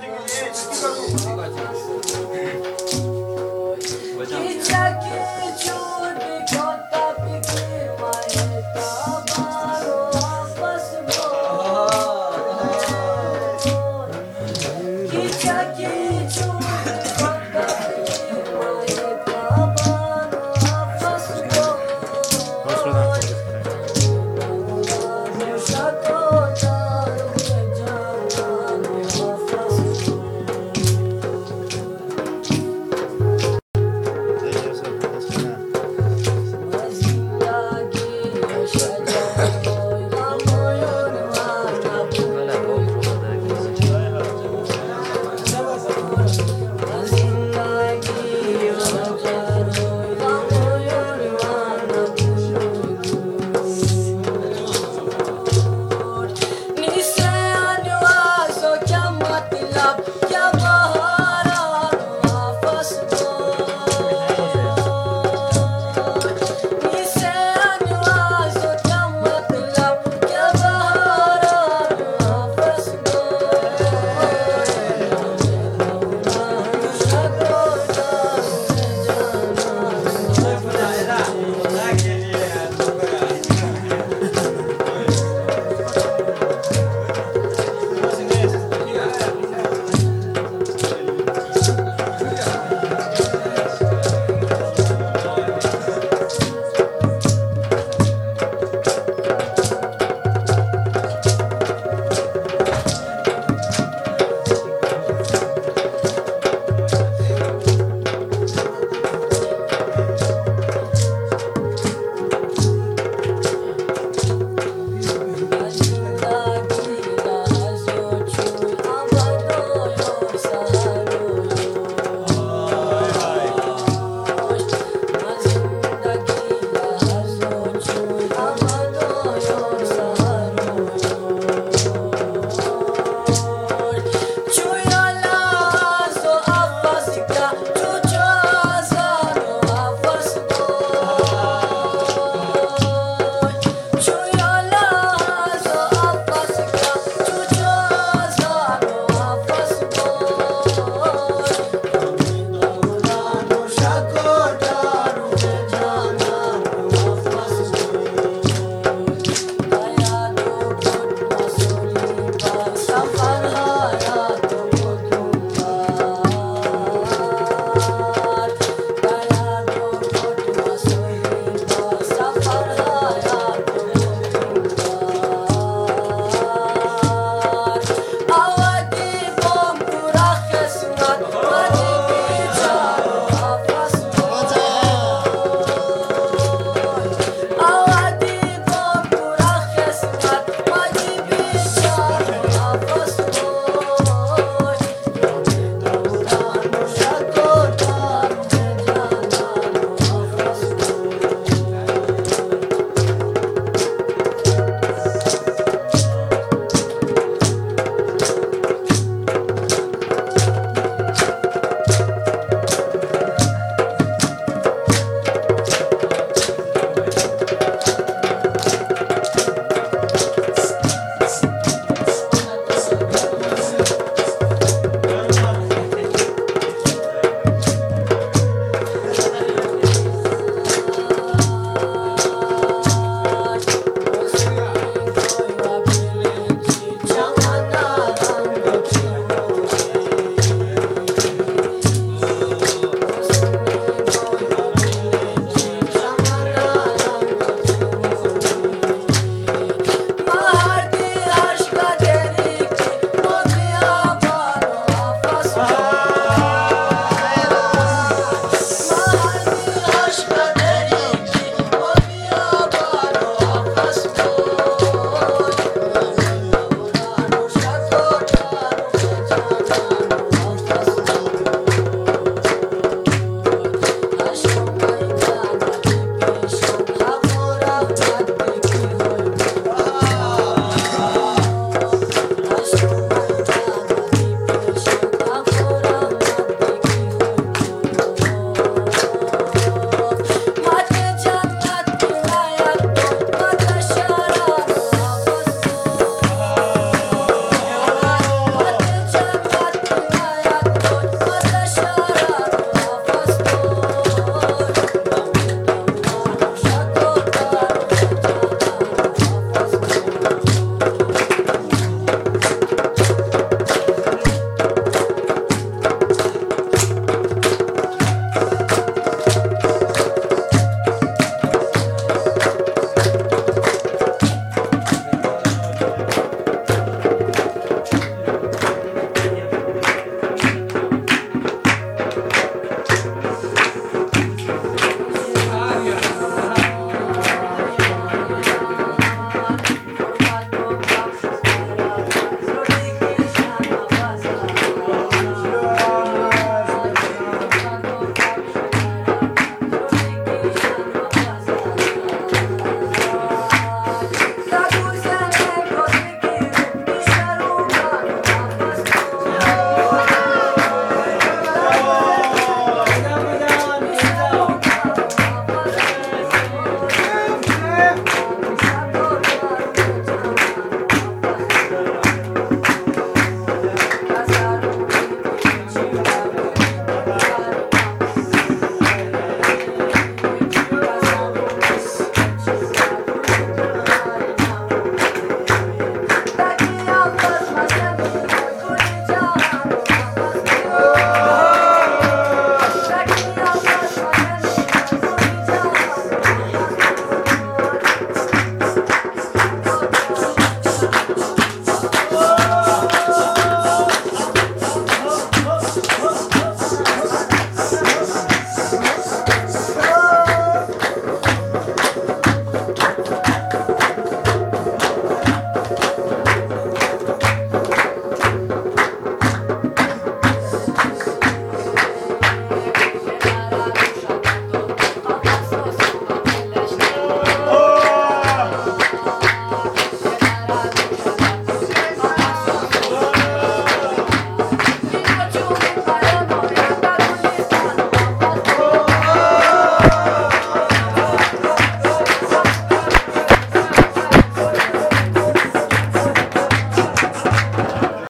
Gece geçiyor bir kota fikir Tabaro abbasım Gece geçiyor